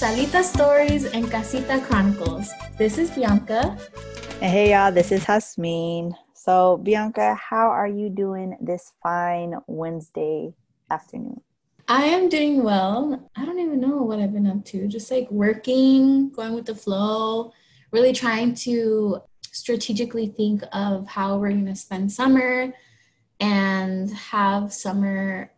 Salita Stories and Casita Chronicles. This is Bianca. And hey y'all, this is Hasmin. So Bianca, how are you doing this fine Wednesday afternoon? I am doing well. I don't even know what I've been up to. Just like working, going with the flow, really trying to strategically think of how we're going to spend summer and have summer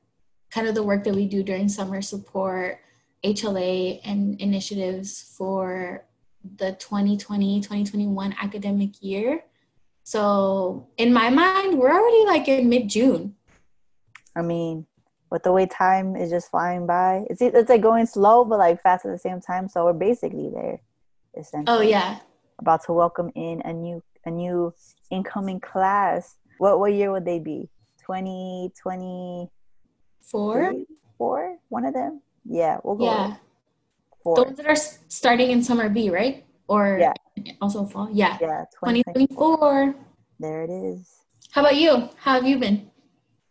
kind of the work that we do during summer support HLA and initiatives for the 2020 2021 academic year. So, in my mind, we're already like in mid June. I mean, with the way time is just flying by, it's it's like going slow but like fast at the same time. So we're basically there. Essentially. Oh yeah. About to welcome in a new a new incoming class. What what year would they be? 2020 four? Four? One of them? Yeah, we'll go. Yeah. Four. The ones that are starting in summer B, right? Or yeah. also fall? Yeah. Yeah. 2024. There it is. How about you? How have you been?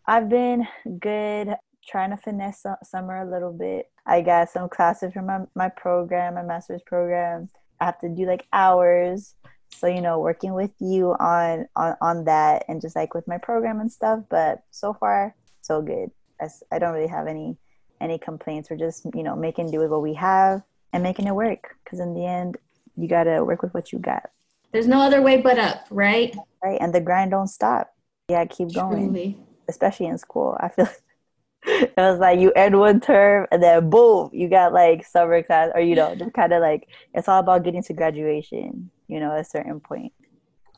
I've been good, trying to finesse summer a little bit. I got some classes from my, my program, my master's program. I have to do like hours. So, you know, working with you on, on, on that and just like with my program and stuff. But so far, so good. I, I don't really have any any complaints. We're just, you know, making do with what we have and making it work. Because in the end, you got to work with what you got. There's no other way but up, right? Right. And the grind don't stop. Yeah, keep going. Truly. Especially in school. I feel it was like you end one term and then boom, you got like summer class, or you know, just kind of like it's all about getting to graduation, you know, at a certain point.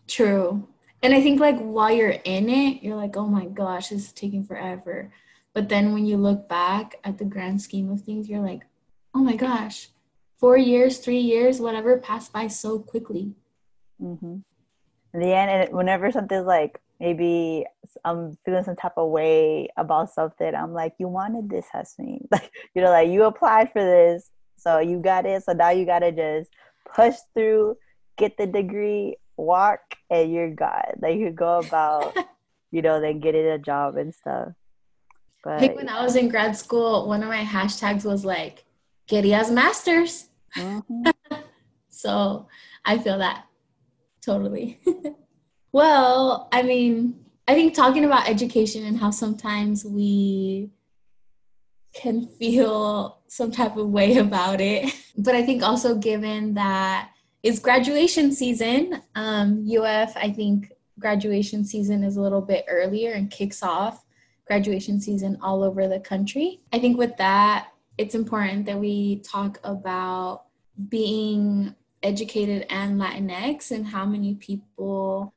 True. And I think like while you're in it, you're like, oh my gosh, this is taking forever. But then when you look back at the grand scheme of things, you're like, oh my gosh, four years, three years, whatever passed by so quickly. Mm-hmm. In the end, and whenever something's like, maybe I'm feeling some type of way about something, I'm like, you wanted this, Hasmin. Like, you know, like you applied for this, so you got it. So now you got to just push through, get the degree, walk, and you're God. Like, you go about, you know, then getting a job and stuff. But I think when I was in grad school, one of my hashtags was like, Querías masters. Mm-hmm. so I feel that totally. well, I mean, I think talking about education and how sometimes we can feel some type of way about it. But I think also given that it's graduation season, um, UF, I think graduation season is a little bit earlier and kicks off graduation season all over the country. I think with that, it's important that we talk about being educated and Latinx and how many people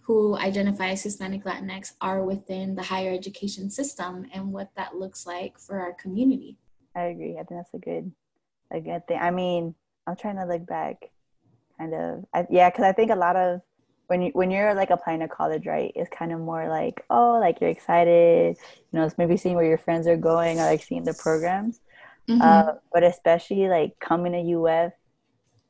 who identify as Hispanic Latinx are within the higher education system and what that looks like for our community. I agree. I think that's a good, a good thing. I mean, I'm trying to look back, kind of. I, yeah, because I think a lot of when you when you're like applying to college, right, it's kind of more like oh, like you're excited, you know, it's maybe seeing where your friends are going or like seeing the programs. Mm-hmm. Uh, but especially like coming to UF,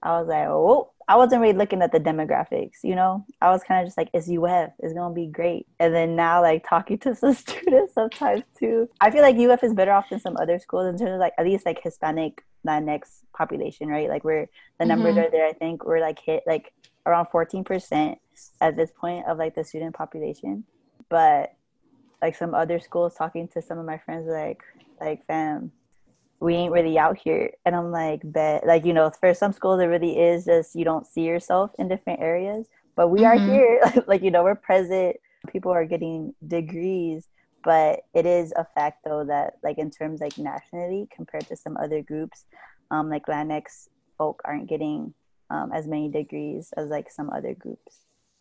I was like, oh, I wasn't really looking at the demographics, you know. I was kind of just like, it's UF, it's gonna be great. And then now, like talking to some students sometimes too, I feel like UF is better off than some other schools in terms of like at least like Hispanic Latinx population, right? Like we're the numbers mm-hmm. are there. I think we're like hit like around 14% at this point of like the student population. But like some other schools talking to some of my friends like like fam, we ain't really out here. And I'm like, bet like, you know, for some schools it really is just you don't see yourself in different areas. But we mm-hmm. are here. like, you know, we're present. People are getting degrees. But it is a fact though that like in terms like nationally compared to some other groups, um, like Latinx folk aren't getting um, as many degrees as like some other groups.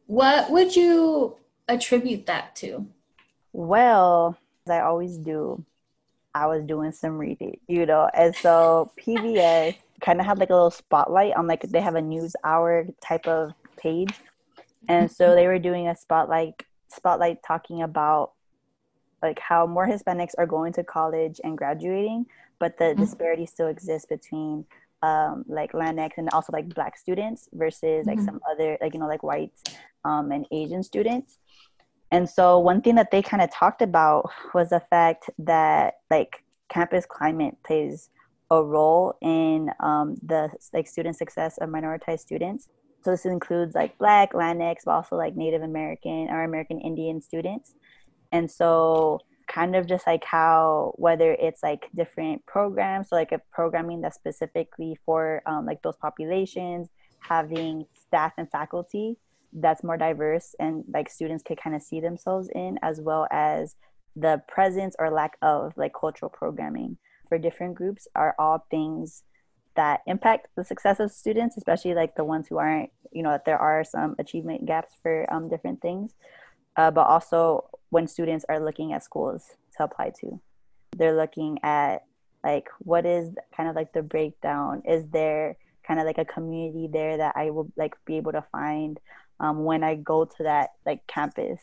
What would you attribute that to? Well, I always do, I was doing some reading, you know, and so PBS kind of had like a little spotlight on like they have a news hour type of page, and so they were doing a spotlight spotlight talking about like how more Hispanics are going to college and graduating, but the mm-hmm. disparity still exists between um, like Latinx and also like Black students versus like mm-hmm. some other like you know like white um, and Asian students. And so one thing that they kind of talked about was the fact that like campus climate plays a role in um, the like student success of minoritized students. So this includes like Black, Latinx, but also like Native American or American Indian students. And so kind of just like how whether it's like different programs, so like a programming that's specifically for um, like those populations, having staff and faculty that's more diverse and like students could kind of see themselves in, as well as the presence or lack of like cultural programming for different groups are all things that impact the success of students, especially like the ones who aren't, you know, that there are some achievement gaps for um, different things, uh, but also when students are looking at schools to apply to, they're looking at like what is kind of like the breakdown. Is there kind of like a community there that I will like be able to find um, when I go to that like campus?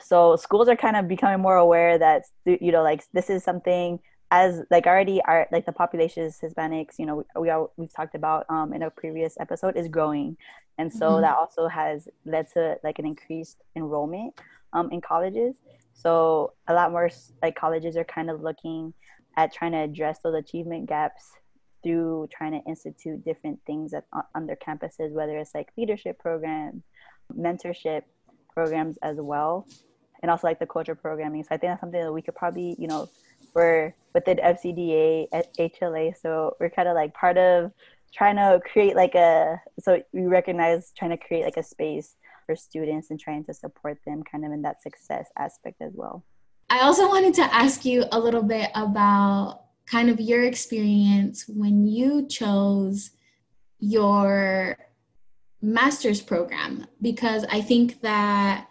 So schools are kind of becoming more aware that you know like this is something as like already our like the population is hispanics you know we, we are we've talked about um in a previous episode is growing and so mm-hmm. that also has led to like an increased enrollment um in colleges. So a lot more like colleges are kind of looking at trying to address those achievement gaps through trying to institute different things at, on their campuses whether it's like leadership programs mentorship programs as well and also like the culture programming. So i think that's something that we could probably you know we're within MCDA at HLA, so we're kind of like part of trying to create like a so we recognize trying to create like a space for students and trying to support them kind of in that success aspect as well. I also wanted to ask you a little bit about kind of your experience when you chose your master's program because I think that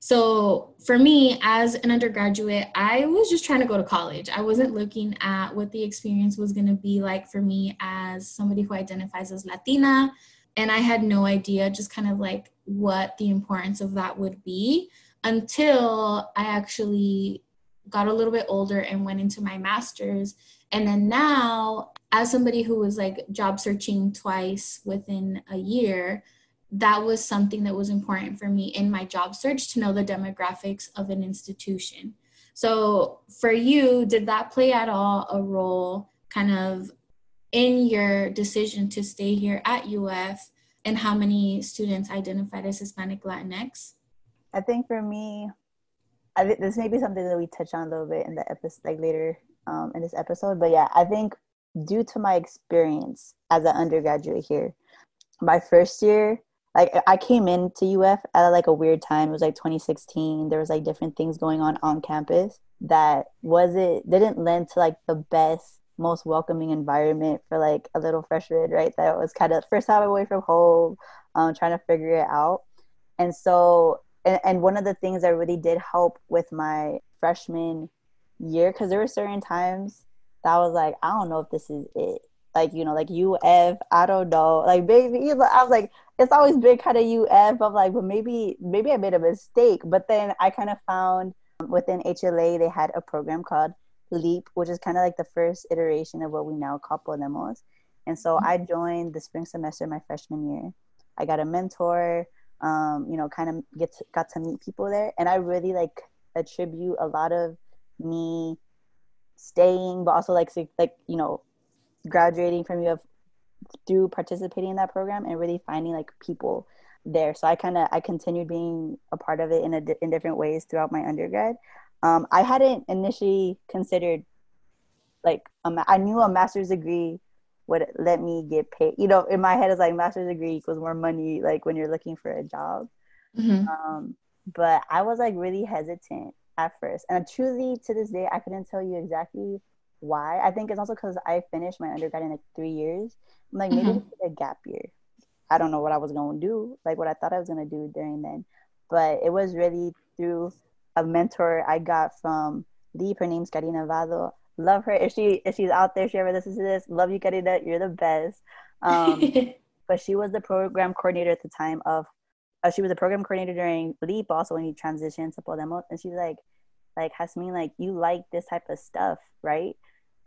so for me, as an undergraduate, I was just trying to go to college. I wasn't looking at what the experience was going to be like for me as somebody who identifies as Latina. And I had no idea just kind of like what the importance of that would be until I actually got a little bit older and went into my master's. And then now, as somebody who was like job searching twice within a year, that was something that was important for me in my job search to know the demographics of an institution. So, for you, did that play at all a role kind of in your decision to stay here at UF and how many students identified as Hispanic Latinx? I think for me, I think this may be something that we touch on a little bit in the episode, like later um, in this episode. But yeah, I think due to my experience as an undergraduate here, my first year, like I came into UF at like a weird time. It was like 2016. There was like different things going on on campus that wasn't didn't lend to like the best, most welcoming environment for like a little freshman, right? That was kind of first time away from home, um, trying to figure it out. And so, and, and one of the things that really did help with my freshman year, because there were certain times that I was like, I don't know if this is it like you know like UF I don't know like maybe I was like it's always been kind of UF I'm like but maybe maybe I made a mistake but then I kind of found within HLA they had a program called Leap which is kind of like the first iteration of what we now call Podemos and so I joined the spring semester my freshman year I got a mentor um, you know kind of get to, got to meet people there and I really like attribute a lot of me staying but also like like you know graduating from UF through participating in that program and really finding like people there. So I kind of I continued being a part of it in a in different ways throughout my undergrad. Um, I hadn't initially considered like um, I knew a master's degree would let me get paid. You know, in my head, it's like master's degree equals more money. Like when you're looking for a job. Mm-hmm. Um, but I was like really hesitant at first, and truly to this day, I couldn't tell you exactly why. I think it's also because I finished my undergrad in like three years. I'm like, maybe mm-hmm. a gap year. I don't know what I was going to do, like what I thought I was going to do during then. But it was really through a mentor I got from Leap. Her name's Karina Vado. Love her. If she if she's out there, she ever listens to this, love you, Karina. You're the best. Um, but she was the program coordinator at the time of. Uh, she was a program coordinator during Leap, also when he transitioned to Podemos, and she's like, like Hasmin, like you like this type of stuff, right?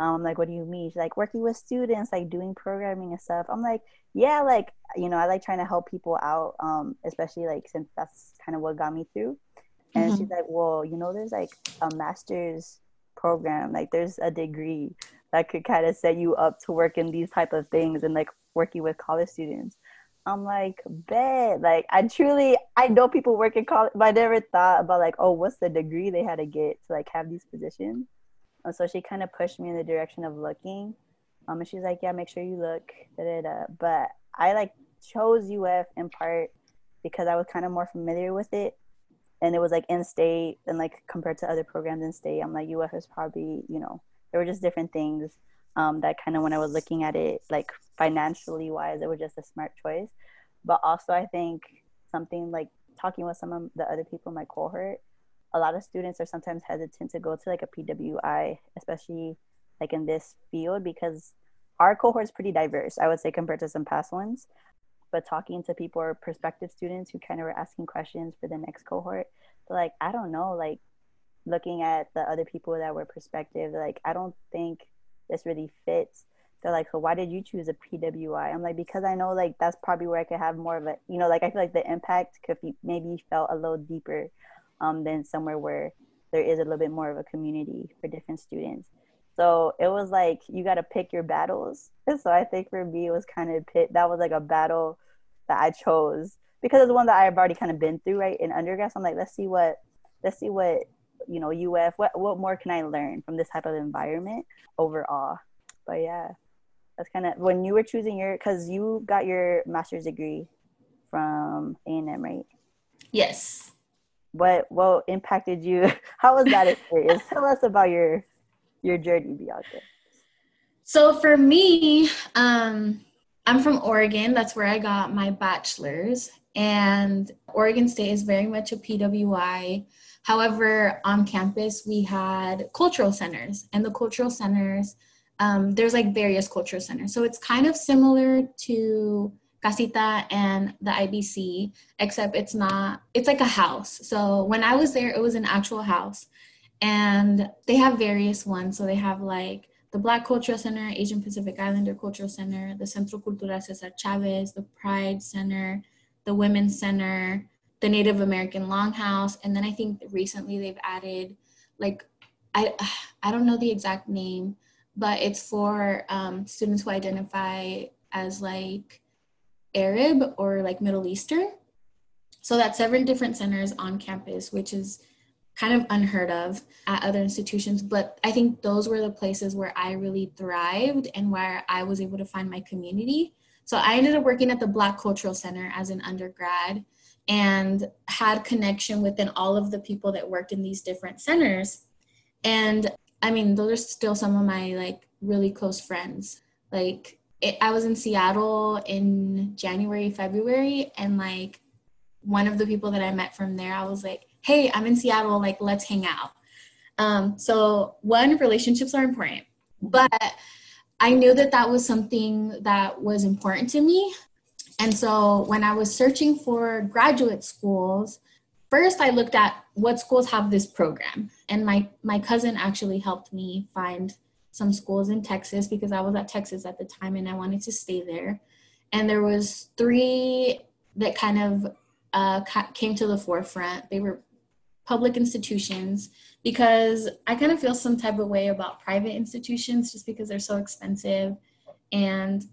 um, like, what do you mean? She's like, working with students, like doing programming and stuff. I'm like, yeah, like, you know, I like trying to help people out, um, especially like since that's kind of what got me through. And mm-hmm. she's like, well, you know, there's like a master's program, like there's a degree that could kind of set you up to work in these type of things and like working with college students. I'm like, bet. Like, I truly, I know people work in college, but I never thought about like, oh, what's the degree they had to get to like have these positions. And so she kind of pushed me in the direction of looking. Um, and she's like, yeah, make sure you look. Da, da, da. But I like chose UF in part because I was kind of more familiar with it. And it was like in state and like compared to other programs in state, I'm like, UF is probably, you know, there were just different things um, that kind of when I was looking at it, like financially wise, it was just a smart choice. But also, I think something like talking with some of the other people in my cohort, a lot of students are sometimes hesitant to go to like a PWI, especially like in this field, because our cohort is pretty diverse, I would say, compared to some past ones. But talking to people or prospective students who kind of were asking questions for the next cohort, like, I don't know, like looking at the other people that were prospective, like, I don't think this really fits. They're like so why did you choose a pwi i'm like because i know like that's probably where i could have more of a you know like i feel like the impact could be maybe felt a little deeper um, than somewhere where there is a little bit more of a community for different students so it was like you got to pick your battles. So i think for me it was kind of pit that was like a battle that i chose because it's one that i've already kind of been through right? In undergrad so i'm like let's see what let's see what you know uf what what more can i learn from this type of environment overall? But yeah that's kind of when you were choosing your because you got your master's degree from a&m right? Yes. What what impacted you? How was that experience? Tell us about your your journey bianca so for me um i'm from oregon that's where i got my bachelor's and oregon state is very much a pwi However, on campus, we had cultural centers, and the cultural centers, um, there's like various cultural centers. So it's kind of similar to Casita and the IBC, except it's not, it's like a house. So when I was there, it was an actual house. And they have various ones. So they have like the Black Cultural Center, Asian Pacific Islander Cultural Center, the Centro Cultural Cesar Chavez, the Pride Center, the Women's Center, the Native American Longhouse, and then I think recently they've added like I I don't know the exact name, but it's for um, students who identify as like Arab or like Middle Eastern. So that's seven different centers on campus, which is kind of unheard of at other institutions. But I think those were the places where I really thrived and where I was able to find my community. So I ended up working at the Black Cultural Center as an undergrad and had connection within all of the people that worked in these different centers and i mean those are still some of my like really close friends like it, i was in seattle in january february and like one of the people that i met from there i was like hey i'm in seattle like let's hang out um, so one relationships are important but i knew that that was something that was important to me and so when I was searching for graduate schools, first I looked at what schools have this program. And my, my cousin actually helped me find some schools in Texas because I was at Texas at the time and I wanted to stay there. And there was three that kind of uh, came to the forefront. They were public institutions because I kind of feel some type of way about private institutions just because they're so expensive and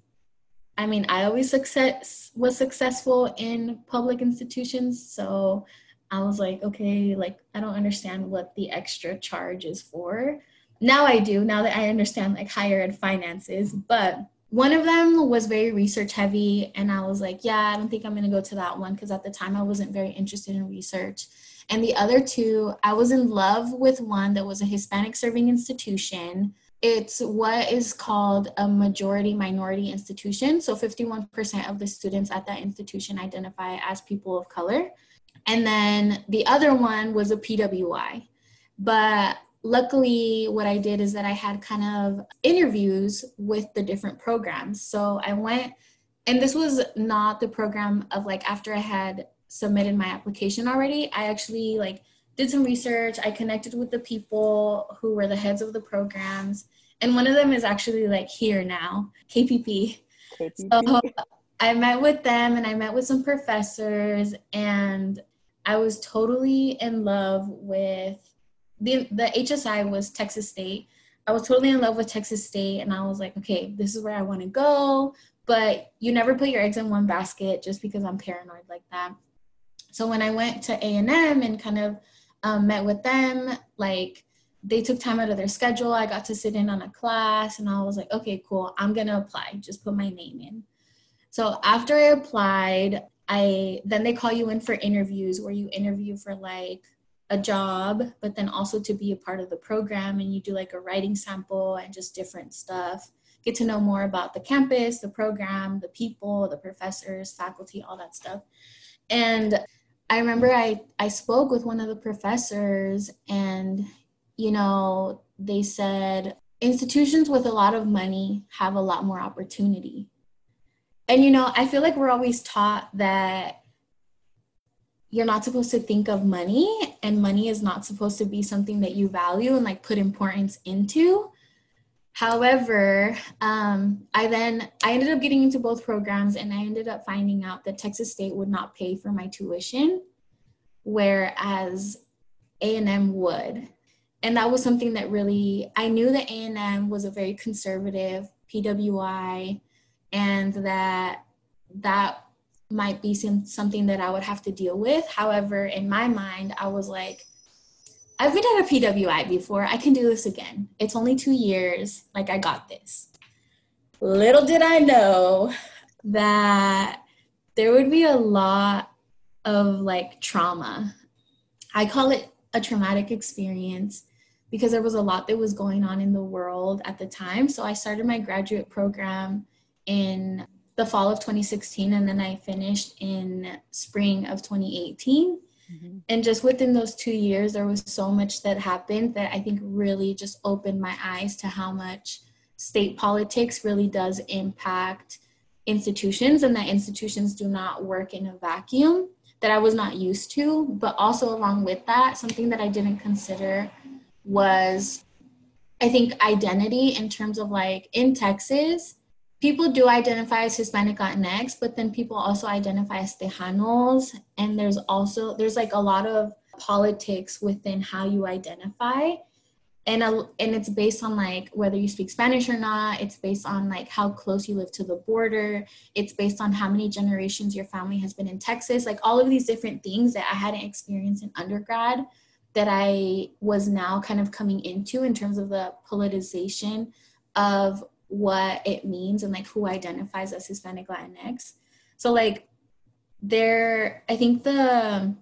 I mean, I always success was successful in public institutions, so I was like, okay, like I don't understand what the extra charge is for. Now I do, now that I understand like higher ed finances, but one of them was very research heavy and I was like, yeah, I don't think I'm going to go to that one because at the time I wasn't very interested in research. And the other two, I was in love with one that was a Hispanic serving institution it's what is called a majority minority institution. So 51% of the students at that institution identify as people of color. And then the other one was a PWI. But luckily, what I did is that I had kind of interviews with the different programs. So I went, and this was not the program of like after I had submitted my application already, I actually like did some research. I connected with the people who were the heads of the programs. And one of them is actually like here now, KPP. KPP. So I met with them and I met with some professors and I was totally in love with the the HSI was Texas State. I was totally in love with Texas State and I was like, okay, this is where I want to go. But you never put your eggs in one basket just because I'm paranoid like that. So when I went to A&M and kind of um, met with them, like they took time out of their schedule. I got to sit in on a class and I was like, okay, cool. I'm going to apply. Just put my name in. So after I applied, I then they call you in for interviews where you interview for like a job, but then also to be a part of the program and you do like a writing sample and just different stuff. Get to know more about the campus, the program, the people, the professors, faculty, all that stuff. And I remember I, I spoke with one of the professors and, you know, they said institutions with a lot of money have a lot more opportunity. And, you know, I feel like we're always taught that you're not supposed to think of money and money is not supposed to be something that you value and like put importance into however um, i then i ended up getting into both programs and i ended up finding out that texas state would not pay for my tuition whereas a&m would and that was something that really i knew that a&m was a very conservative pwi and that that might be some, something that I would have to deal with. However, in my mind, I was like, I've been at a PWI before. I can do this again. It's only two years. Like, I got this. Little did I know that there would be a lot of like trauma. I call it a traumatic experience because there was a lot that was going on in the world at the time. So I started my graduate program in the fall of 2016 and then I finished in spring of 2018. Mm-hmm. And just within those two years, there was so much that happened that I think really just opened my eyes to how much state politics really does impact institutions and that institutions do not work in a vacuum that I was not used to. But also, along with that, something that I didn't consider was I think identity in terms of like in Texas, people do identify as Hispanic Latinx, but then people also identify as Tejanos. And there's also, there's like a lot of politics within how you identify. And, a, and it's based on like whether you speak Spanish or not. It's based on like how close you live to the border. It's based on how many generations your family has been in Texas. Like all of these different things that I hadn't experienced in undergrad that I was now kind of coming into in terms of the politicization of what it means and like who identifies as Hispanic Latinx. So like there I think the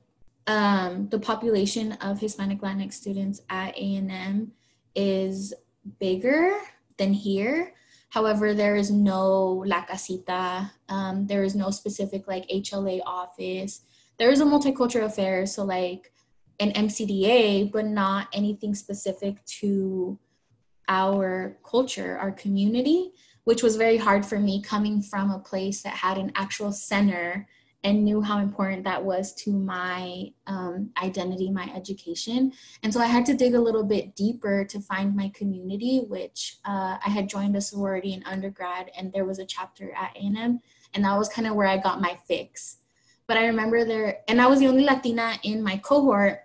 um the population of Hispanic Latinx students at A&M is bigger than here. However, there is no La Casita. Um, there is no specific like HLA office. There is a multicultural affairs, so like an MCDA, but not anything specific to our culture, our community, which was very hard for me coming from a place that had an actual center and knew how important that was to my um, identity, my education. And so I had to dig a little bit deeper to find my community, which uh, I had joined a sorority in undergrad, and there was a chapter at A&M, and that was kind of where I got my fix. But I remember there, and I was the only Latina in my cohort,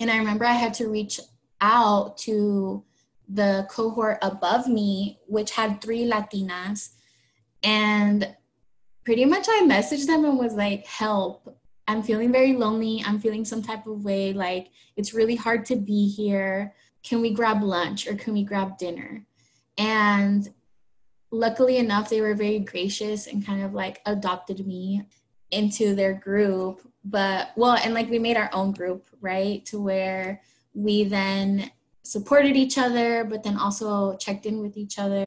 and I remember I had to reach out to the cohort above me, which had three Latinas. And pretty much I messaged them and was like, help. I'm feeling very lonely. I'm feeling some type of way. Like, it's really hard to be here. Can we grab lunch or can we grab dinner? And luckily enough, they were very gracious and kind of like adopted me into their group. But, well, and like we made our own group, right? To where we then supported each other, but then also checked in with each other.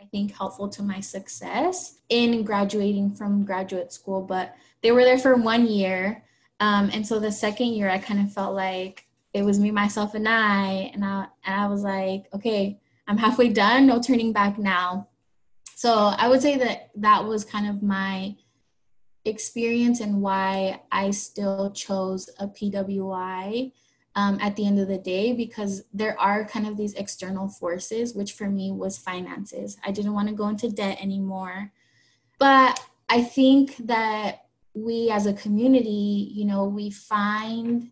I think helpful to my success in graduating from graduate school. But they were there for one year. Um, and so the second year, I kind of felt like it was me, myself, and I. And I, and I was like, okay, I'm halfway done, no turning back now. So I would say that that was kind of my experience and why I still chose a PWI um, at the end of the day because there are kind of these external forces, which for me was finances. I didn't want to go into debt anymore. But I think that we as a community, you know, we find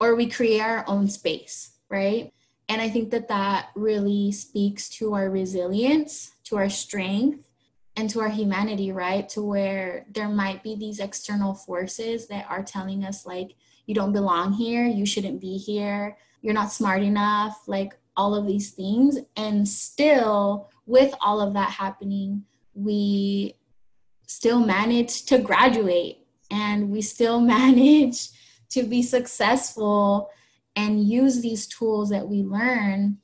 or we create our own space, right? And I think that that really speaks to our resilience, to our strength, and to our humanity, right? To where there might be these external forces that are telling us, like, you don't belong here, you shouldn't be here, you're not smart enough, like all of these things. And still, with all of that happening, we still manage to graduate and we still manage to be successful and use these tools that we learn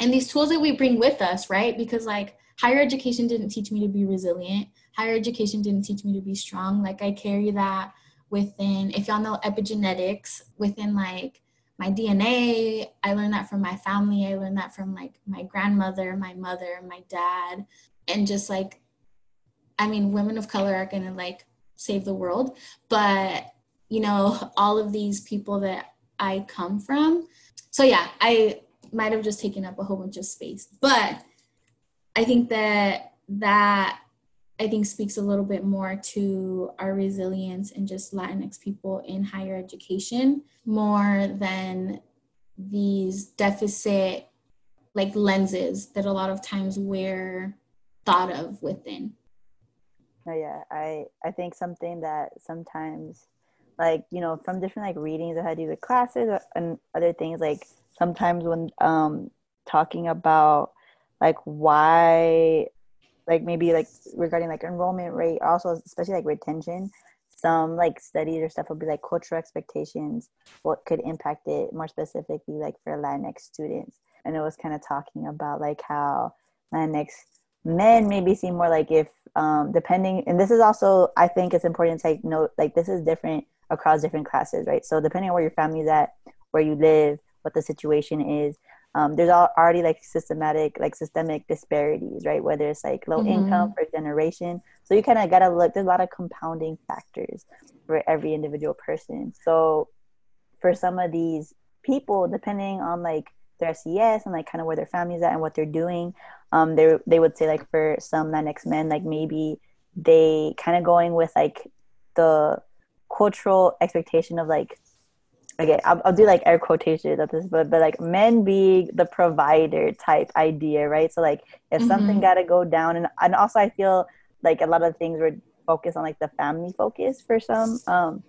and these tools that we bring with us, right? Because like higher education didn't teach me to be resilient. Higher education didn't teach me to be strong. Like I carry that within, if y'all know epigenetics, within like my DNA. I learned that from my family. I learned that from like my grandmother, my mother, my dad, and just like, I mean, women of color are gonna like save the world, but you know, all of these people that I come from. So yeah, I might have just taken up a whole bunch of space, but I think that that I think speaks a little bit more to our resilience and just Latinx people in higher education more than these deficit like lenses that a lot of times we're thought of within. Oh yeah, I I think something that sometimes like you know from different like readings I had to do with classes and other things like sometimes when um talking about like why like maybe like regarding like enrollment rate also especially like retention some like studies or stuff will be like cultural expectations what could impact it more specifically like for latinx students. And it was kind of talking about like how latinx men maybe seem more like if um depending and this is also i think it's important to take note like this is different across different classes right? So depending on where your family's at where you live what the situation is um, there's already like systematic like systemic disparities right? Whether it's like low mm-hmm. income for generation. So you kind of gotta look there's a lot of compounding factors for every individual person. So for some of these people depending on like their SES and like kind of where their family's at and what they're doing um they they would say like for some Latinx men like maybe they kind of going with like the cultural expectation of like okay I'll, I'll, do like air quotations at this but but like men being the provider type idea right so like if mm-hmm. something got to go down and and also i feel like a lot of things were focused on like the family focus for some um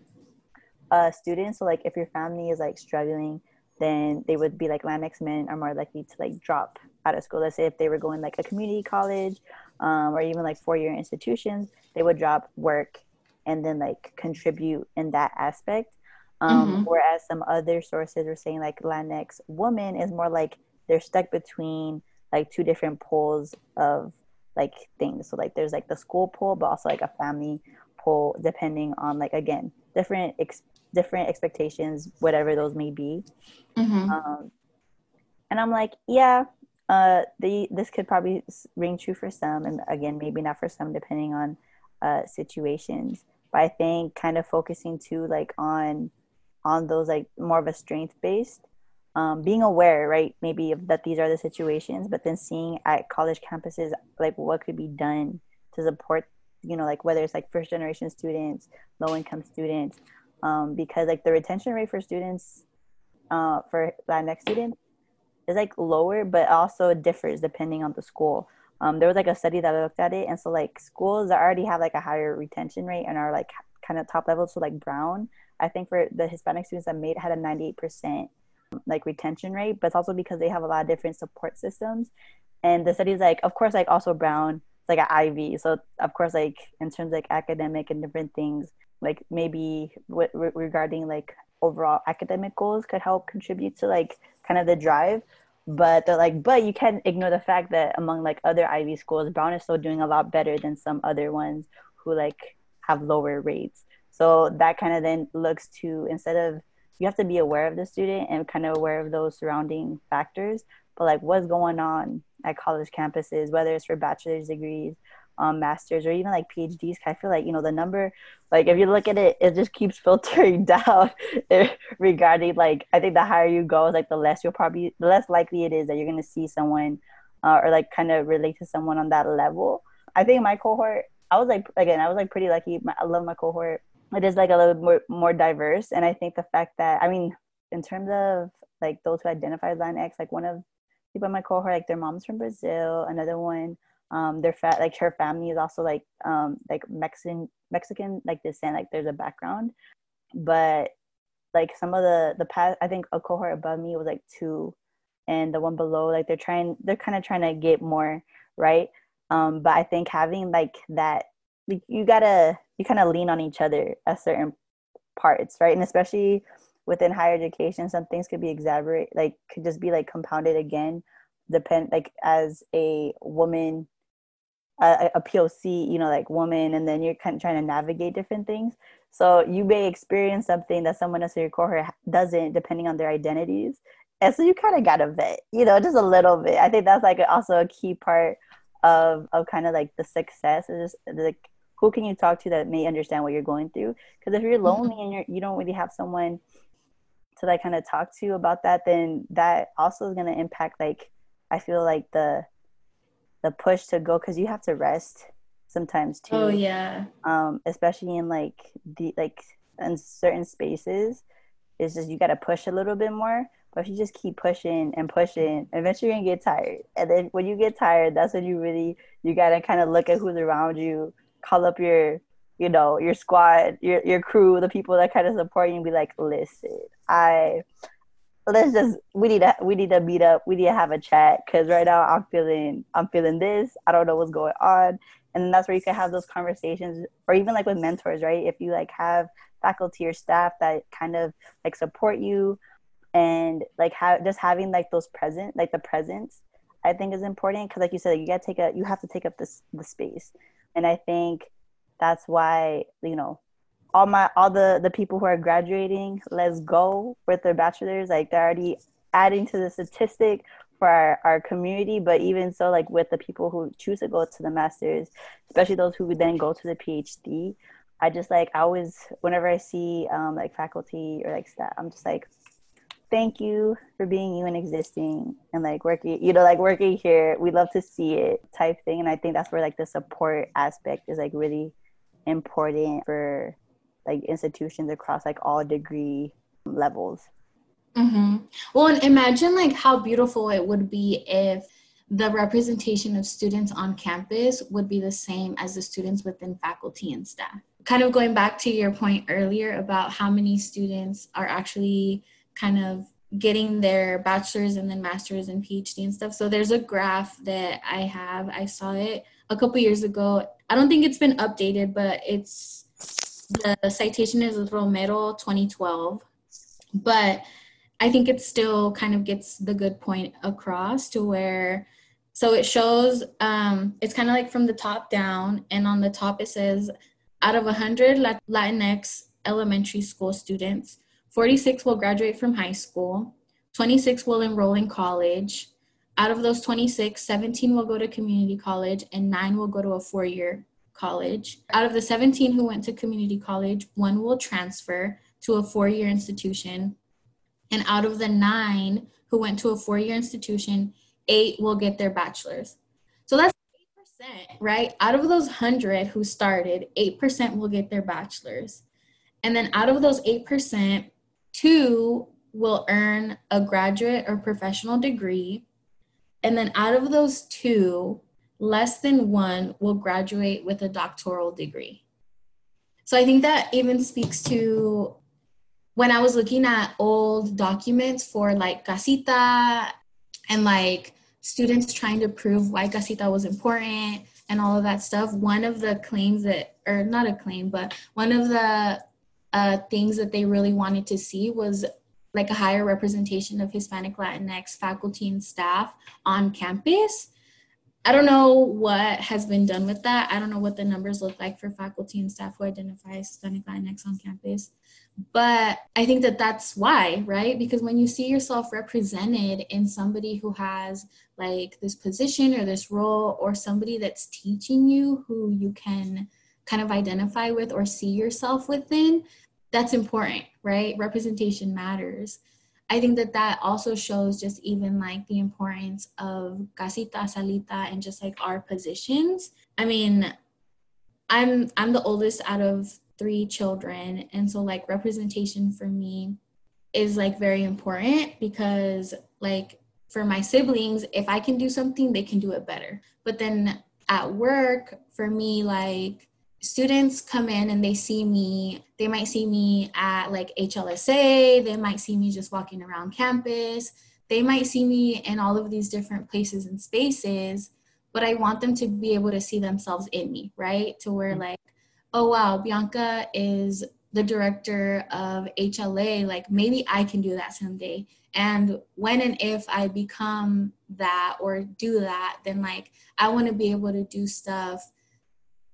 uh students so like if your family is like struggling then they would be like Latinx men are more likely to like drop out of school. Let's say if they were going like a community college um, or even like four year institutions, they would drop work and then like contribute in that aspect. Um, mm-hmm. Whereas some other sources were saying like Latinx woman is more like they're stuck between like two different poles of like things. So like there's like the school pole, but also like a family pole, depending on like again different ex- different expectations, whatever those may be. Mm-hmm. Um, and I'm like, yeah, uh, the this could probably ring true for some, and again, maybe not for some, depending on uh, situations. But I think kind of focusing too, like on on those like more of a strength based um, being aware right maybe that these are the situations but then seeing at college campuses like what could be done to support you know like whether it's like first generation students low income students um, because like the retention rate for students uh, for latinx students is like lower but also differs depending on the school. Um, there was like a study that I looked at it and so like schools that already have like a higher retention rate and are like kind of top level so like brown I think for the Hispanic students that made had a 98% um, like retention rate, but it's also because they have a lot of different support systems. And the study is like, of course, like also Brown, like an Ivy. So of course, like in terms like academic and different things, like maybe w- regarding like overall academic goals could help contribute to like kind of the drive. But they're like, but you can't ignore the fact that among like other Ivy schools, Brown is still doing a lot better than some other ones who like have lower rates. So that kind of then looks to instead of you have to be aware of the student and kind of aware of those surrounding factors, but like what's going on at college campuses, whether it's for bachelor's degrees, um, masters, or even like PhDs. I feel like you know the number, like if you look at it, it just keeps filtering down regarding like I think the higher you go, like the less you'll probably the less likely it is that you're gonna see someone uh, or like kind of relate to someone on that level. I think my cohort, I was like again, I was like pretty lucky. I love my cohort it is like a little more more diverse and i think the fact that i mean in terms of like those who identify as Latinx. Like one of people in my cohort, like their mom's from Brazil. Another one, um, their fat like her family is also like um like Mexican Mexican like descent. Like there's a background, but like some of the the past, I think a cohort above me was like two, and the one below, like they're trying, they're kind of trying to get more right. Um, but I think having like that, like you gotta you kind of lean on each other at certain parts, right? And especially within higher education, some things could be exaggerated, like could just be like compounded again, depend like as a woman, a, a POC, you know, like woman, and then you're kind of trying to navigate different things. So you may experience something that someone else in your cohort doesn't, depending on their identities. And so you kind of got to vet, you know, just a little bit. I think that's like also a key part of of kind of like the success is just like who can you talk to that may understand what you're going through? Because if you're mm-hmm. lonely and you're you don't really have someone to like kind of talk to about that then that also is going to impact like i feel like the the push to go because you have to rest sometimes too. Oh yeah. Um especially in like the like in certain spaces it's just you got to push a little bit more. But if you just keep pushing and pushing eventually you're gonna get tired. And then when you get tired that's when you really you gotta kind of look at who's around you call up your you know your squad your your crew the people that kind of support you and be like listen i let's just we need to we need to meet up. We need to have a chat because right now i'm feeling i'm feeling this. I don't know what's going on. And that's where you can have those conversations or even like with mentors right? If you like have faculty or staff that kind of like support you and like have just having like those present like the presence i think is important because like you said you gotta take a you have to take up this the space and i think that's why you know all my all the the people who are graduating let's go with their bachelors. Like they're already adding to the statistic for our, our community but even so like with the people who choose to go to the masters especially those who would then go to the phd i just like i always whenever i see um like faculty or like staff i'm just like thank you for being you and existing and like working you know like working here. We love to see it type thing and i think that's where like the support aspect is like really important for like institutions across like all degree levels. Mm-hmm. well and imagine like how beautiful it would be if the representation of students on campus would be the same as the students within faculty and staff. Kind of going back to your point earlier about how many students are actually kind of getting their bachelor's and then master's and phd and stuff. So there's a graph that i have. I saw it a couple years ago. I don't think it's been updated but it's the citation is romero 2012 but i think it still kind of gets the good point across to where so it shows um, it's kind of like from the top down and on the top it says out of 100 latinx elementary school students 46 will graduate from high school, 26 will enroll in college. Out of those 26, 17 will go to community college, and nine will go to a four year college. Out of the 17 who went to community college, one will transfer to a four year institution. And out of the nine who went to a four year institution, eight will get their bachelor's. So that's 8%, right? Out of those 100 who started, 8% will get their bachelor's. And then out of those 8%, Two will earn a graduate or professional degree. And then out of those two, less than one will graduate with a doctoral degree. So I think that even speaks to when I was looking at old documents for like Casita and like students trying to prove why Casita was important and all of that stuff. One of the claims that, or not a claim, but one of the uh, things that they really wanted to see was like a higher representation of Hispanic Latinx faculty and staff on campus. I don't know what has been done with that. I don't know what the numbers look like for faculty and staff who identify as Hispanic Latinx on campus. But I think that that's why, right? Because when you see yourself represented in somebody who has like this position or this role or somebody that's teaching you who you can kind of identify with or see yourself within, that's important, right? Representation matters. I think that that also shows just even like the importance of casita, salita, and just like our positions. I mean, I'm I'm the oldest out of three children, and so like representation for me is like very important because like for my siblings, if I can do something, they can do it better. But then at work, for me, like students come in and they see me, they might see me at like HLSA, they might see me just walking around campus, they might see me in all of these different places and spaces, but I want them to be able to see themselves in me, right? To where mm-hmm. like, oh wow, Bianca is the director of HLA, like maybe I can do that someday. And when and if I become that or do that, then like I want to be able to do stuff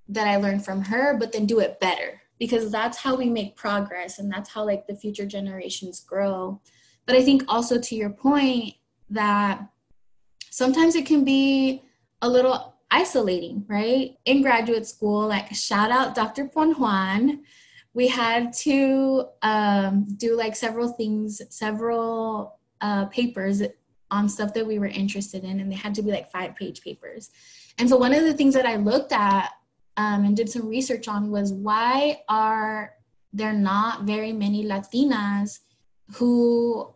that I learned from her, but then do it better because that's how we make progress and that's how like the future generations grow. But I think also to your point that sometimes it can be a little isolating, right? In graduate school, like shout out Dr. Ponjuán we had to um, do like several things, several uh, papers on stuff that we were interested in, and they had to be like five page papers. And so, one of the things that I looked at um, and did some research on was why are there not very many Latinas who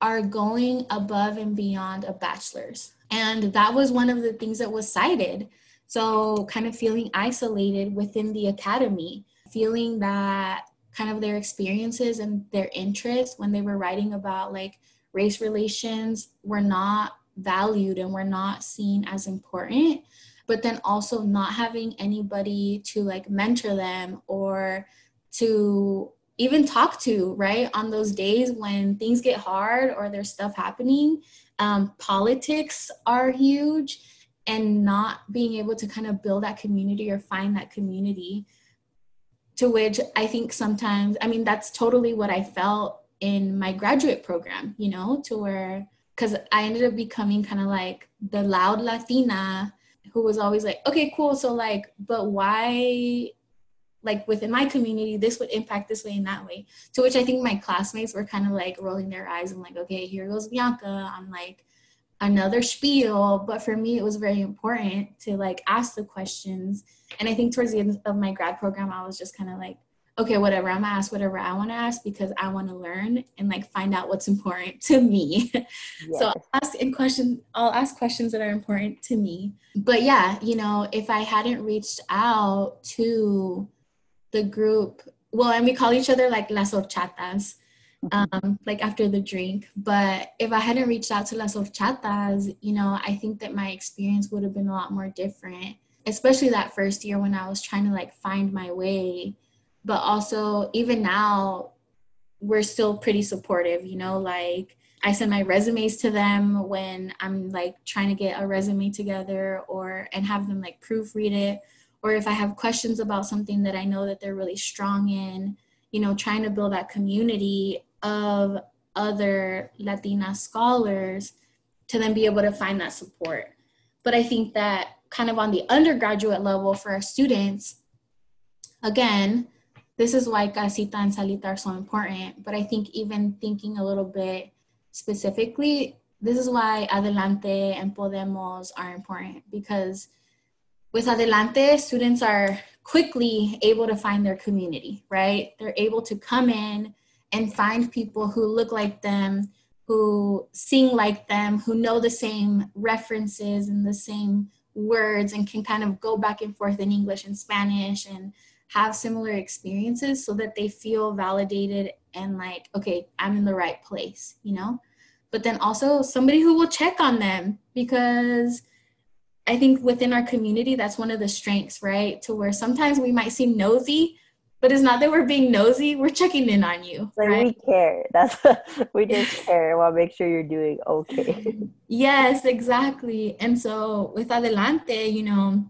are going above and beyond a bachelor's? And that was one of the things that was cited. So, kind of feeling isolated within the academy feeling that kind of their experiences and their interests when they were writing about like race relations were not valued and were not seen as important but then also not having anybody to like mentor them or to even talk to right? On those days when things get hard or there's stuff happening um, politics are huge and not being able to kind of build that community or find that community. To which I think sometimes, I mean, that's totally what I felt in my graduate program, you know, to where, because I ended up becoming kind of like the loud Latina who was always like, okay, cool. So, like, but why, like, within my community, this would impact this way and that way. To which I think my classmates were kind of like rolling their eyes and like, okay, here goes Bianca. I'm like, another spiel but for me it was very important to like ask the questions and i think towards the end of my grad program i was just kind of like okay whatever i'm gonna ask whatever i want to ask because i want to learn and like find out what's important to me yes. so i'll ask in question i'll ask questions that are important to me but yeah you know if i hadn't reached out to the group well and we call each other like las horchatas um, like after the drink. But if I hadn't reached out to Las Horchatas, you know, I think that my experience would have been a lot more different, especially that first year when I was trying to like find my way. But also, even now, we're still pretty supportive, you know, like I send my resumes to them when I'm like trying to get a resume together or and have them like proofread it or if I have questions about something that I know that they're really strong in, you know, trying to build that community of other Latina scholars to then be able to find that support. But I think that kind of on the undergraduate level for our students, again, this is why Casita and Salita are so important. But I think even thinking a little bit specifically, this is why Adelante and Podemos are important because with Adelante, students are quickly able to find their community, right? They're able to come in and find people who look like them, who sing like them, who know the same references and the same words and can kind of go back and forth in English and Spanish and have similar experiences so that they feel validated and like, okay, I'm in the right place, you know? But then also somebody who will check on them because I think within our community, that's one of the strengths, right? To where sometimes we might seem nosy, but it's not that we're being nosy we're checking in on you like right? we care that's we just care want to make sure you're doing okay yes exactly and so with adelante you know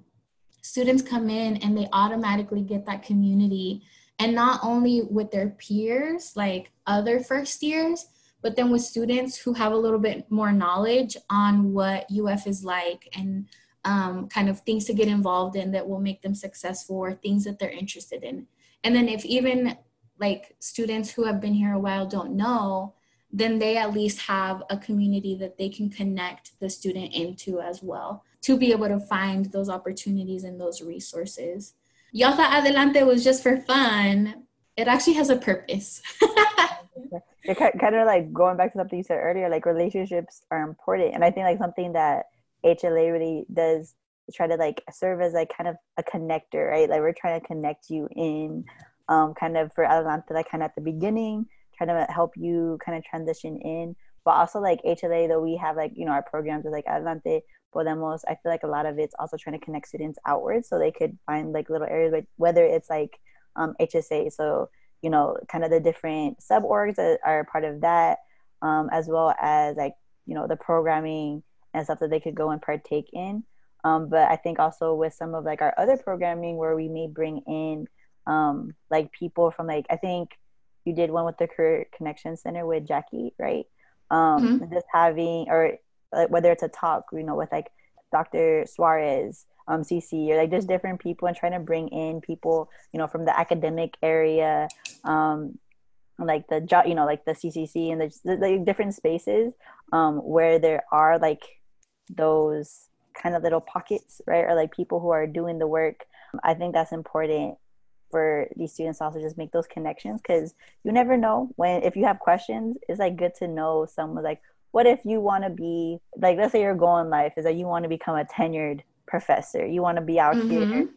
students come in and they automatically get that community. And not only with their peers like other first years but then with students who have a little bit more knowledge on what uf is like and um, kind of things to get involved in that will make them successful or things that they're interested in. And then if even like students who have been here a while don't know, then they at least have a community that they can connect the student into as well to be able to find those opportunities and those resources. Thought Adelante was just for fun. It actually has a purpose. kind of like going back to something you said earlier, like relationships are important. And I think like something that HLA really does try to like serve as like kind of a connector, right? Like we're trying to connect you in um, kind of for Adelante, like kind of at the beginning, trying to help you kind of transition in. But also like HLA, though we have like, you know, our programs with like Adelante, Podemos, I feel like a lot of it's also trying to connect students outwards so they could find like little areas, like whether it's like um, HSA, so, you know, kind of the different sub orgs that are part of that, um, as well as like, you know, the programming and stuff that they could go and partake in. Um, but I think also with some of like our other programming where we may bring in um, like people from like I think you did one with the Career Connection Center with Jackie, right? Um, mm-hmm. Just having or like, whether it's a talk, you know, with like Dr. Suarez, um, CC, or like just different people and trying to bring in people, you know, from the academic area, um, like the job, you know, like the CCC and the, different spaces um, where there are like those kind of little pockets, right? Or like people who are doing the work. I think that's important for these students also just make those connections because you never know when if you have questions it's like good to know someone like what if you want to be like let's say your goal in life is that you want to become a tenured professor. You want to be out mm-hmm. here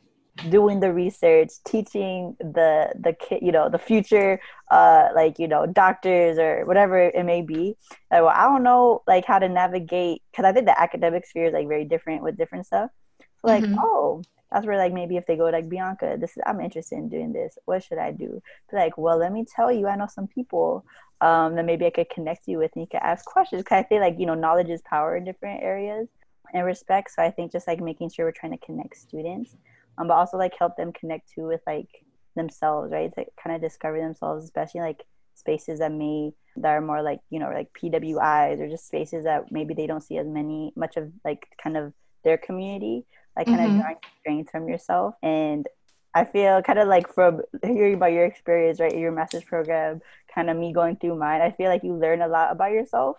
doing the research teaching the the kid you know the future uh like you know doctors or whatever it may be. Like, well i don't know like how to navigate because i think the academic sphere is like very different with different stuff. So, like mm-hmm. oh that's where like maybe if they go like bianca this is i'm interested in doing this. What should i do? Like well let me tell you i know some people um that maybe i could connect you with and you could ask questions because i feel like you know knowledge is power in different areas and respect so i think just like making sure we're trying to connect students um, but also like help them connect to with like themselves, right? To kind of discover themselves, especially like spaces that may that are more like you know like PWIs or just spaces that maybe they don't see as many much of like kind of their community, like kind mm-hmm. of drawing strength from yourself. And I feel kind of like from hearing about your experience, right, your master's program, kind of me going through mine, I feel like you learn a lot about yourself,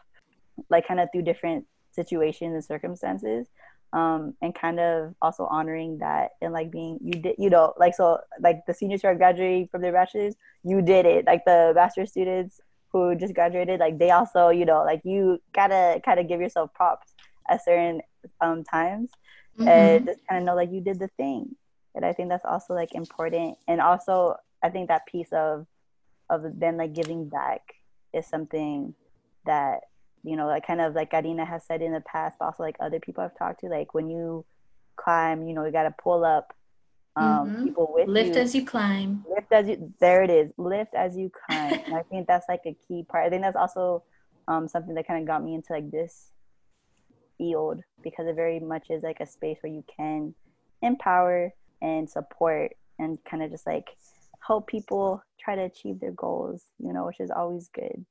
like kind of through different situations and circumstances um, and kind of also honoring that and like being you did you know like so like the seniors who are graduating from their bachelors you did it. Like the master students who just graduated like they also you know like you gotta kind of give yourself props at certain um, times mm-hmm. and just kind of know like you did the thing. And i think that's also like important. And also i think that piece of of then like giving back is something that you know, like kind of like Karina has said in the past, but also like other people I've talked to, like when you climb, you know, you got to pull up um, mm-hmm. people with lift you. as you climb. Lift as you. There it is. Lift as you climb. and I think that's like a key part. I think that's also um, something that kind of got me into like this field because it very much is like a space where you can empower and support and kind of just like help people try to achieve their goals. You know, which is always good.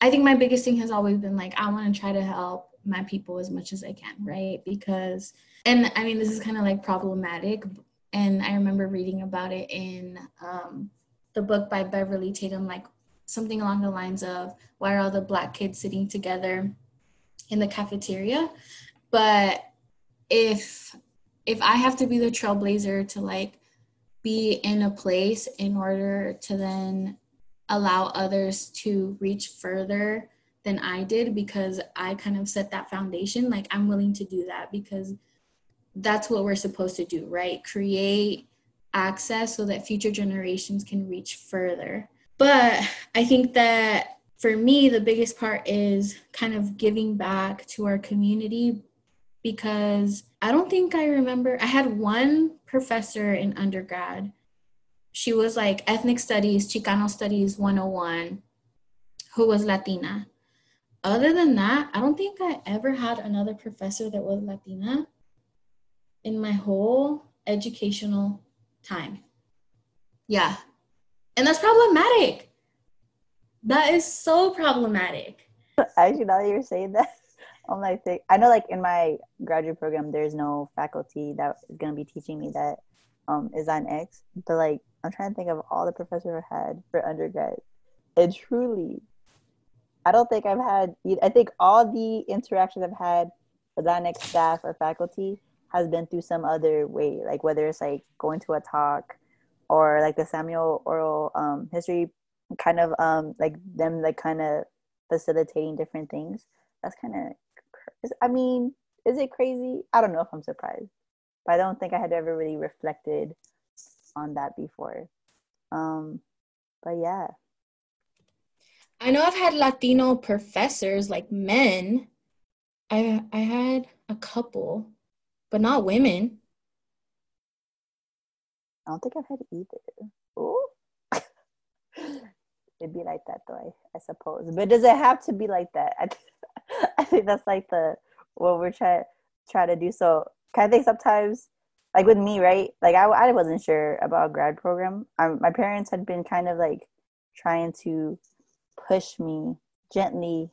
I think my biggest thing has always been like I want to try to help my people as much as I can, right? Because and I mean this is kind of like problematic and I remember reading about it in um, the book by Beverly Tatum like something along the lines of why are all the black kids sitting together in the cafeteria? But if if I have to be the trailblazer to like be in a place in order to then allow others to reach further than I did because I kind of set that foundation. Like, I'm willing to do that because that's what we're supposed to do, right? Create access so that future generations can reach further. But I think that for me, the biggest part is kind of giving back to our community because I don't think I remember, I had one professor in undergrad she was like ethnic studies, Chicano studies 101, who was Latina. Other than that, I don't think I ever had another professor that was Latina in my whole educational time. Yeah. And that's problematic. That is so problematic. Actually, now that you're saying that, I'm like, I know, like in my graduate program, there's no faculty that is to be teaching me that um, is Latinx, but like I'm trying to think of all the professors I've had for undergrad, and truly, I don't think I've had. I think all the interactions I've had with Latinx staff or faculty has been through some other way, like whether it's like going to a talk or like the Samuel Oral um, History kind of um like them like kind of facilitating different things. That's kind of, I mean, is it crazy? I don't know if I'm surprised, but I don't think I had ever really reflected on that before. Um, but yeah. I know I've had Latino professors, like men. I I had a couple, but not women. I don't think I've had either. Ooh. It'd be like that though, I, I suppose. But does it have to be like that? I, I think that's like the what we're trying try to do. So of think sometimes, like with me, right? Like I, I wasn't sure about grad program. I, my parents had been kind of like trying to push me gently,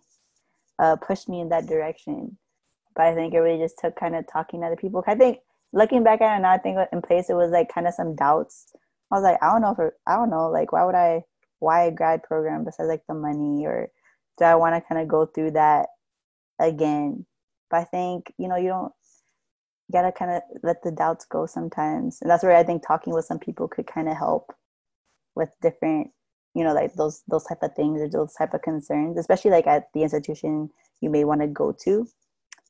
uh, push me in that direction. But I think it really just took kind of talking to other people. I think looking back at it now, I think in place it was like kind of some doubts. I was like, I don't know if I don't know, like why would I, why a grad program besides like the money, or do I want to kind of go through that again? But I think you know you don't you gotta kind of let the doubts go sometimes, and that's where I think talking with some people could kind of help with different you know like those those type of things or those type of concerns especially like at the institution you may want to go to.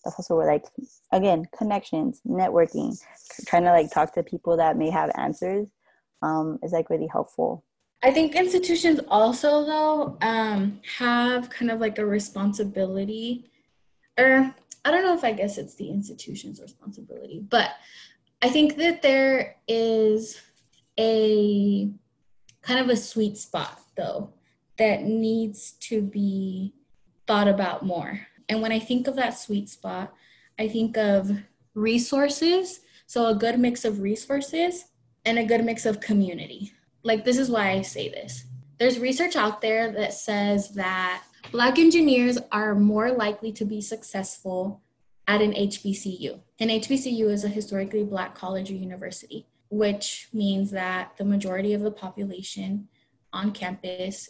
That's also where like again connections networking trying to like talk to people that may have answers um, is like really helpful. I think institutions also though um, have kind of like a responsibility or i don't know if i guess it's the institution's responsibility but i think that there is a kind of a sweet spot though that needs to be thought about more. And when I think of that sweet spot, I think of resources. So a good mix of resources and a good mix of community. Like, this is why I say this. There's research out there that says that Black engineers are more likely to be successful at an HBCU. An HBCU is a historically Black college or university which means that the majority of the population on campus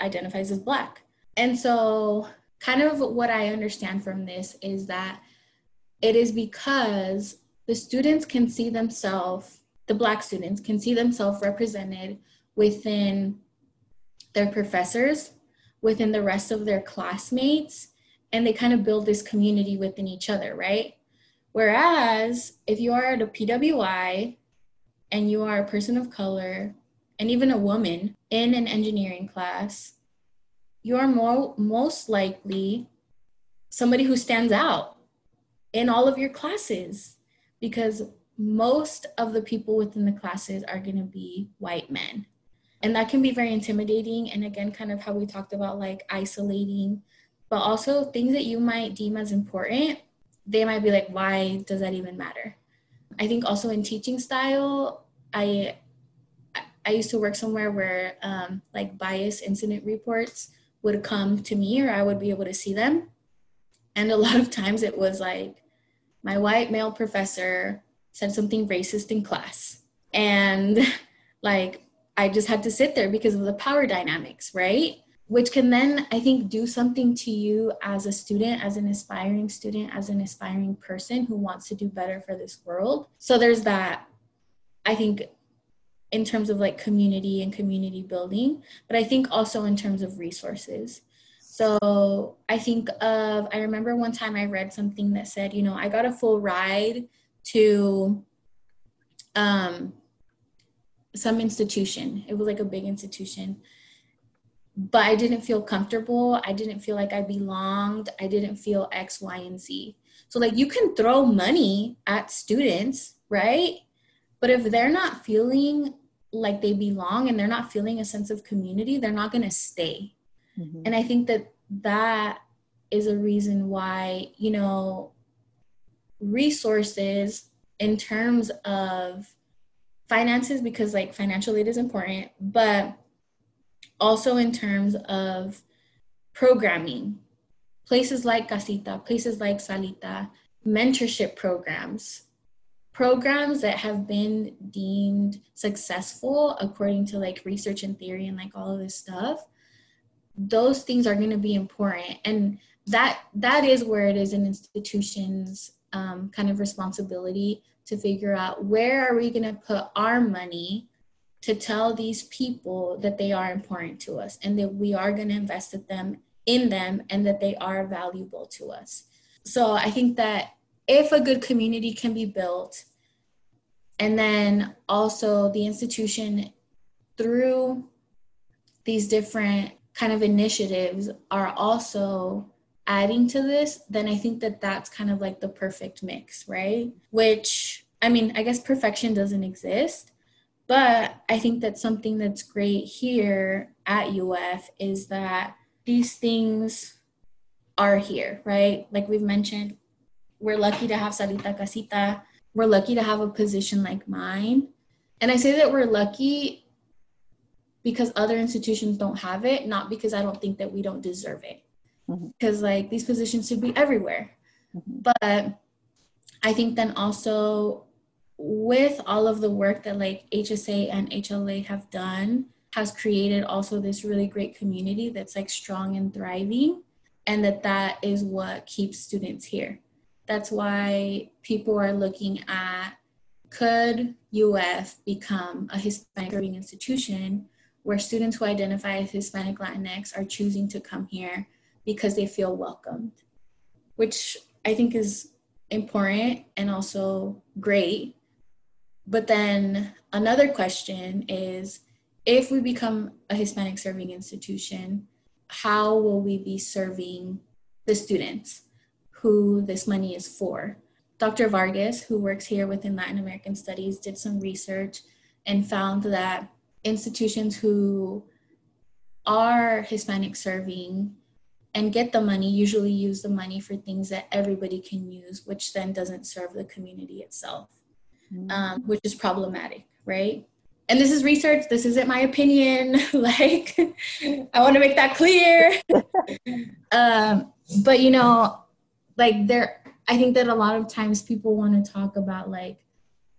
identifies as Black. And so, kind of what I understand from this is that it is because the students can see themselves, the Black students can see themselves represented within their professors, within the rest of their classmates, and they kind of build this community within each other, right? Whereas if you are at a PWI and you are a person of color and even a woman in an engineering class, you are more, most likely somebody who stands out in all of your classes because most of the people within the classes are going to be white men. And that can be very intimidating. And again, kind of how we talked about like isolating, but also things that you might deem as important, they might be like, why does that even matter? I think also in teaching style, I I used to work somewhere where um, like bias incident reports would come to me or I would be able to see them. And a lot of times it was like my white male professor said something racist in class. And like I just had to sit there because of the power dynamics, right? which can then i think do something to you as a student as an aspiring student as an aspiring person who wants to do better for this world so there's that i think in terms of like community and community building but i think also in terms of resources so i think of i remember one time i read something that said you know i got a full ride to um some institution it was like a big institution but I didn't feel comfortable. I didn't feel like I belonged. I didn't feel X, Y, and Z. So, like, you can throw money at students, right? But if they're not feeling like they belong and they're not feeling a sense of community, they're not going to stay. Mm-hmm. And I think that that is a reason why, you know, resources in terms of finances, because like financial aid is important, but also in terms of programming. Places like Casita, places like Salita, mentorship programs, programs that have been deemed successful according to like research and theory and like all of this stuff those things are going to be important and that that is where it is an institution's um, kind of responsibility to figure out where are we going to put our money to tell these people that they are important to us and that we are going to invest in them in them and that they are valuable to us. So I think that if a good community can be built and then also the institution through these different kind of initiatives are also adding to this, then I think that that's kind of like the perfect mix, right? Which, I mean, I guess perfection doesn't exist, but I think that something that's great here at UF is that these things are here, right? Like we've mentioned, we're lucky to have Sarita Casita. We're lucky to have a position like mine. And I say that we're lucky because other institutions don't have it, not because I don't think that we don't deserve it. Because mm-hmm. like these positions should be everywhere. Mm-hmm. But I think then also with all of the work that like HSA and HLA have done has created also this really great community that's like strong and thriving and that that is what keeps students here. That's why people are looking at could UF become a Hispanic institution where students who identify as Hispanic Latinx are choosing to come here because they feel welcomed, which I think is important and also great. But then another question is if we become a Hispanic serving institution, how will we be serving the students who this money is for? Dr. Vargas, who works here within Latin American Studies, did some research and found that institutions who are Hispanic serving and get the money usually use the money for things that everybody can use, which then doesn't serve the community itself, mm-hmm. um, which is problematic, right? And this is research, this isn't my opinion. like, I want to make that clear. um, but, you know, like, there, I think that a lot of times people want to talk about, like,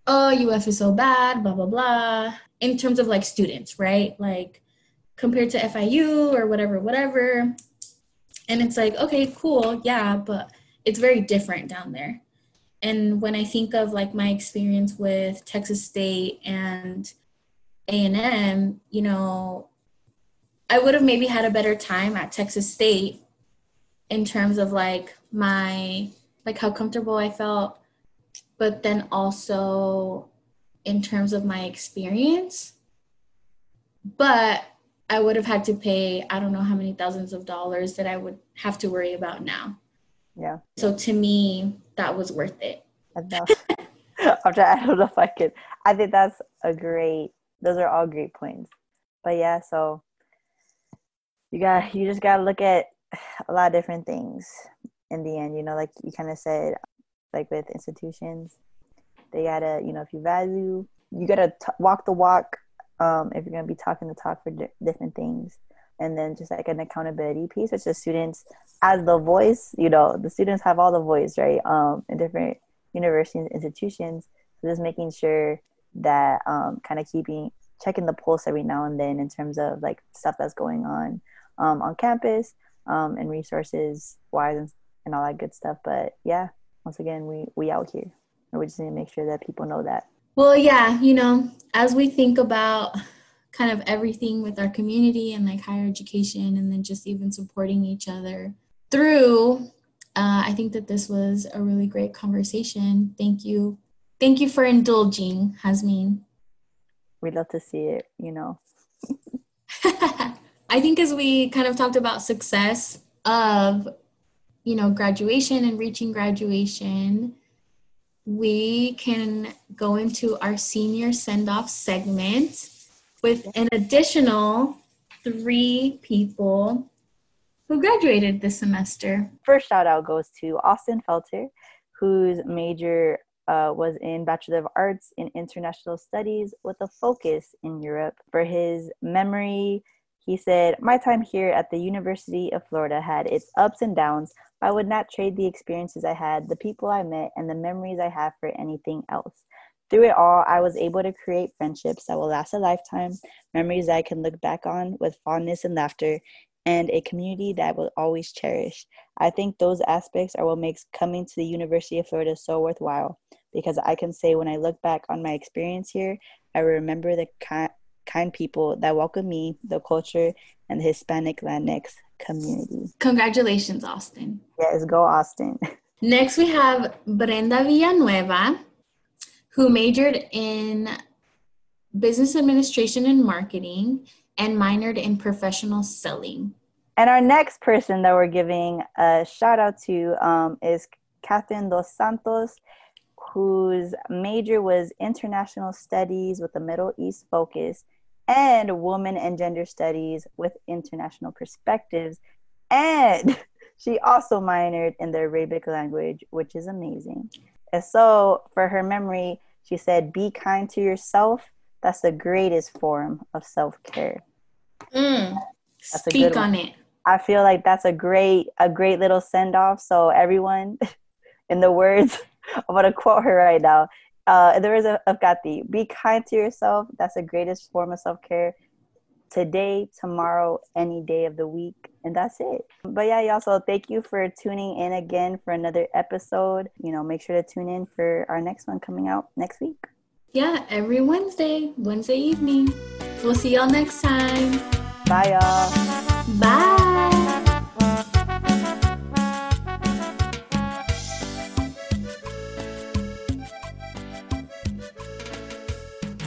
oh, UF is so bad, blah, blah, blah, in terms of like students, right? Like, compared to FIU or whatever, whatever and it's like, okay, cool, yeah, but it's very different down there. And when I think of like my experience with Texas State and A&M, you know, I would have maybe had a better time at Texas State in terms of like my like how comfortable I felt, but then also in terms of my experience. But I would have had to pay I don't know how many thousands of dollars that I would have to worry about now. Yeah. So to me, that was worth it. I'm trying, I don't know if I could. I think that's a great. Those are all great points. But yeah, so you got you just got to look at a lot of different things in the end. You know, like you kind of said, like with institutions, they gotta you know if you value, you gotta t- walk the walk um, if you're going to be talking the talk for di- different things. And then just like an accountability piece which the students as the voice you know the students have all the voice right um, in different universities institutions. So just making sure that um, kind of keeping checking the pulse every now and then in terms of like stuff that's going on um, on campus um, and resources wise and, and all that good stuff. But yeah once again we we out here. And we just need to make sure that people know that well, yeah, you know, as we think about kind of everything with our community and like higher education and then just even supporting each other through, uh, I think that this was a really great conversation. Thank you. Thank you for indulging, Hasmin. We'd love to see it, you know. I think as we kind of talked about success of, you know, graduation and reaching graduation, we can go into our senior send off segment with an additional three people who graduated this semester. First shout out goes to Austin Felter, whose major uh, was in Bachelor of Arts in International Studies with a focus in Europe. For his memory, he said, My time here at the University of Florida had its ups and downs, but I would not trade the experiences I had, the people I met, and the memories I have for anything else. Through it all, I was able to create friendships that will last a lifetime, memories that I can look back on with fondness and laughter, and a community that I will always cherish. I think those aspects are what makes coming to the University of Florida so worthwhile because I can say when I look back on my experience here, I remember the kind kind people that welcome me, the culture, and the Hispanic Latinx community. Congratulations, Austin. Yes, go Austin. Next, we have Brenda Villanueva, who majored in business administration and marketing and minored in professional selling. And our next person that we're giving a shout out to um, is Catherine Dos Santos, whose major was international studies with a Middle East focus and woman and gender studies with international perspectives. And she also minored in the Arabic language, which is amazing. And so, for her memory, she said, Be kind to yourself. That's the greatest form of self care. Mm, speak on it. I feel like that's a great, a great little send off. So everyone, in the words, I'm gonna quote her right now. Uh, there is a of Gati, be kind to yourself. That's the greatest form of self care. Today, tomorrow, any day of the week, and that's it. But yeah, y'all. So thank you for tuning in again for another episode. You know, make sure to tune in for our next one coming out next week. Yeah, every Wednesday, Wednesday evening. We'll see y'all next time. Bye, y'all.